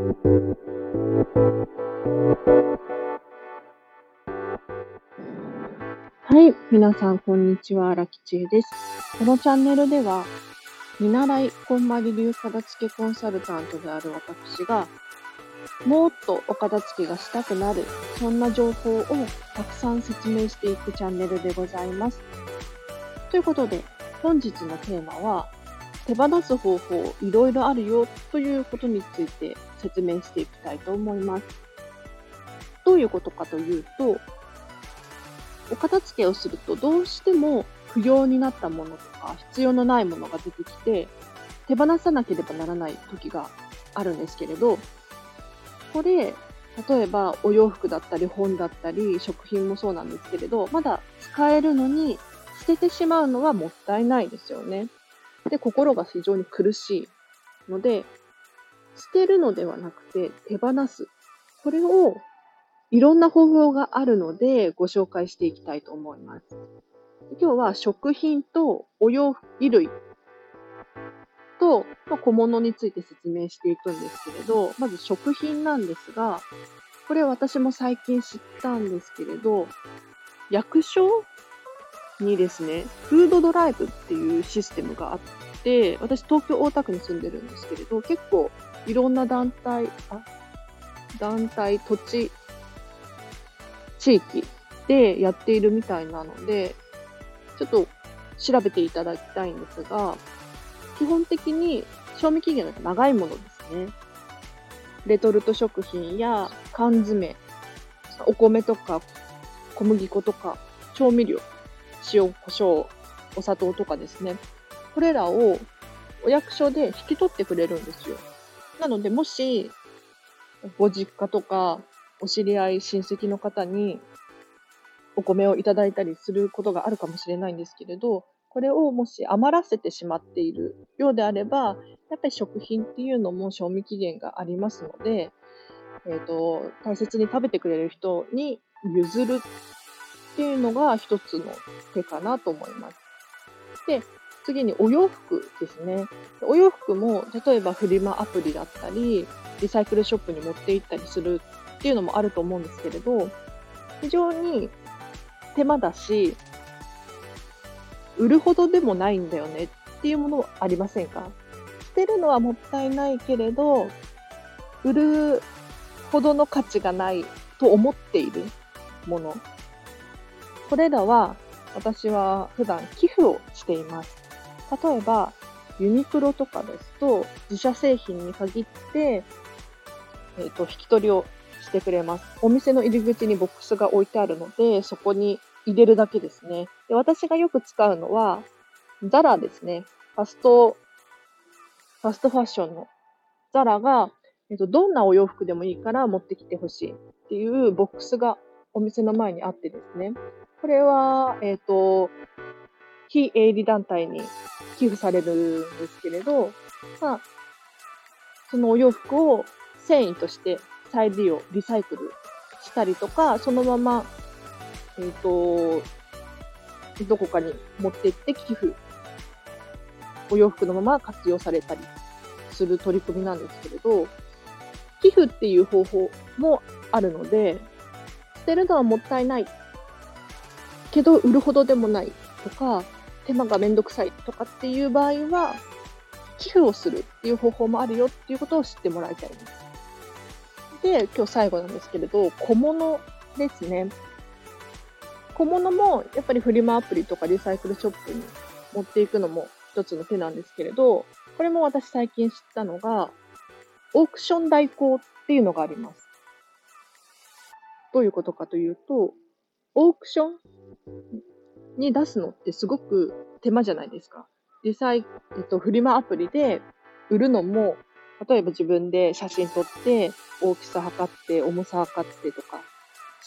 はい、皆さん、こんにちは。荒木千恵です。このチャンネルでは、見習いこんまり流片付けコンサルタントである私が、もっとお片付けがしたくなる、そんな情報をたくさん説明していくチャンネルでございます。ということで、本日のテーマは、手放す方法いろいろあるよということについて説明していきたいと思います。どういうことかというと、お片付けをするとどうしても不要になったものとか必要のないものが出てきて手放さなければならない時があるんですけれど、これ、例えばお洋服だったり本だったり食品もそうなんですけれど、まだ使えるのに捨ててしまうのはもったいないですよね。で、心が非常に苦しいので、捨てるのではなくて手放す。これをいろんな方法があるのでご紹介していきたいと思います。今日は食品とお洋服、衣類と、小物について説明していくんですけれど、まず食品なんですが、これ私も最近知ったんですけれど、役所にですね、フードドライブっていうシステムがあって、私東京大田区に住んでるんですけれど、結構いろんな団体、あ、団体、土地、地域でやっているみたいなので、ちょっと調べていただきたいんですが、基本的に賞味期限が長いものですね。レトルト食品や缶詰、お米とか小麦粉とか調味料、塩、胡椒、お砂糖とかですね。これらをお役所で引き取ってくれるんですよ。なので、もし、ご実家とか、お知り合い、親戚の方にお米をいただいたりすることがあるかもしれないんですけれど、これをもし余らせてしまっているようであれば、やっぱり食品っていうのも賞味期限がありますので、えっ、ー、と、大切に食べてくれる人に譲るっていうのが一つの手かなと思います。で、次にお洋服ですね。お洋服も、例えばフリマアプリだったり、リサイクルショップに持って行ったりするっていうのもあると思うんですけれど、非常に手間だし、売るほどでもないんだよねっていうものありませんか？捨てるのはもったいないけれど、売るほどの価値がないと思っているもの。これらは私は普段寄付をしています。例えば、ユニクロとかですと、自社製品に限って、えっ、ー、と、引き取りをしてくれます。お店の入り口にボックスが置いてあるので、そこに入れるだけですね。で私がよく使うのは、ザラですね。ファスト、ファストファッションのザラが、えっと、どんなお洋服でもいいから持ってきてほしいっていうボックスがお店の前にあってですね。これは、えっ、と、非営利団体に寄付されるんですけれど、まあ、そのお洋服を繊維として再利用、リサイクルしたりとか、そのまま、えっ、ー、と、どこかに持って行って寄付、お洋服のまま活用されたりする取り組みなんですけれど、寄付っていう方法もあるので、捨てるのはもったいない。けど売るほどでもないとか、手間がめんどくさいとかっていう場合は、寄付をするっていう方法もあるよっていうことを知ってもらいたいです。で、今日最後なんですけれど、小物ですね。小物もやっぱりフリマアプリとかリサイクルショップに持っていくのも一つの手なんですけれど、これも私最近知ったのが、オークション代行っていうのがあります。どういうことかというと、オークションに出すのってすごく手間じゃないですか。実際、えっと、フリマアプリで売るのも例えば自分で写真撮って、大きさ測って、重さ測ってとか、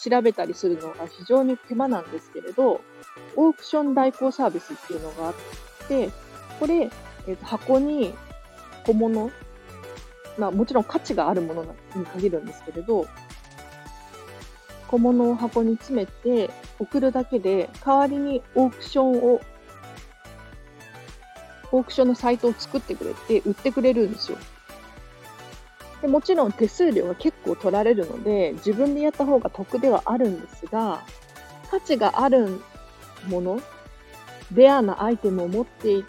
調べたりするのが非常に手間なんですけれど、オークション代行サービスっていうのがあって、これ、えー、と箱に小物、まあもちろん価値があるものに限るんですけれど、小物を箱に詰めて送るだけで、代わりにオークションを、オークションのサイトを作ってくれて売ってくれるんですよ。でもちろん手数料が結構取られるので、自分でやった方が得ではあるんですが、価値があるもの、レアなアイテムを持ってい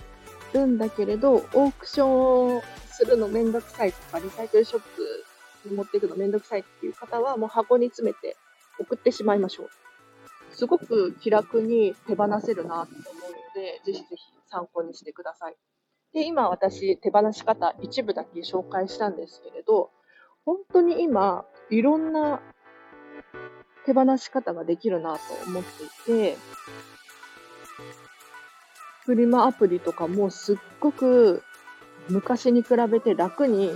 るんだけれど、オークションをするのめんどくさいとか、リサイクルショップに持っていくのめんどくさいっていう方は、もう箱に詰めて送ってしまいましょう。すごく気楽に手放せるなと思うので、ぜひぜひ参考にしてください。で、今私、手放し方一部だけ紹介したんですけれど、本当に今、いろんな手放し方ができるなと思っていて、フリマアプリとかもすっごく昔に比べて楽に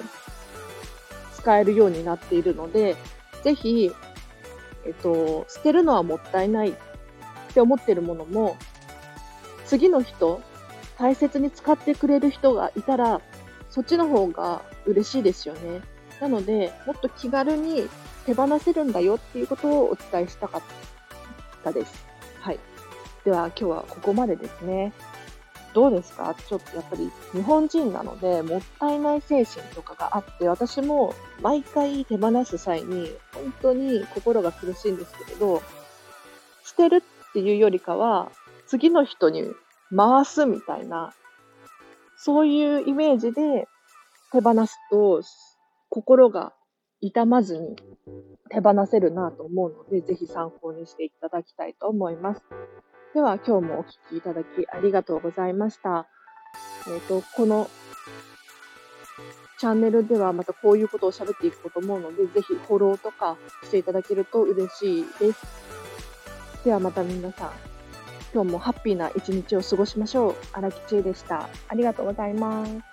使えるようになっているので、ぜひ、えっと、捨てるのはもったいないって思ってるものも、次の人、大切に使ってくれる人がいたら、そっちの方が嬉しいですよね。なので、もっと気軽に手放せるんだよっていうことをお伝えしたかったです。はい。では今日はここまでですね。どうですか？ちょっとやっぱり日本人なのでもったいない精神とかがあって私も毎回手放す際に本当に心が苦しいんですけれど捨てるっていうよりかは次の人に回すみたいな、そういうイメージで手放すと、心が痛まずに手放せるなと思うので、ぜひ参考にしていただきたいと思います。では、今日もお聴きいただきありがとうございました。えっ、ー、と、このチャンネルではまたこういうことを喋っていこうと思うので、ぜひフォローとかしていただけると嬉しいです。ではまた皆さん、今日もハッピーな一日を過ごしましょう。荒木千恵でした。ありがとうございます。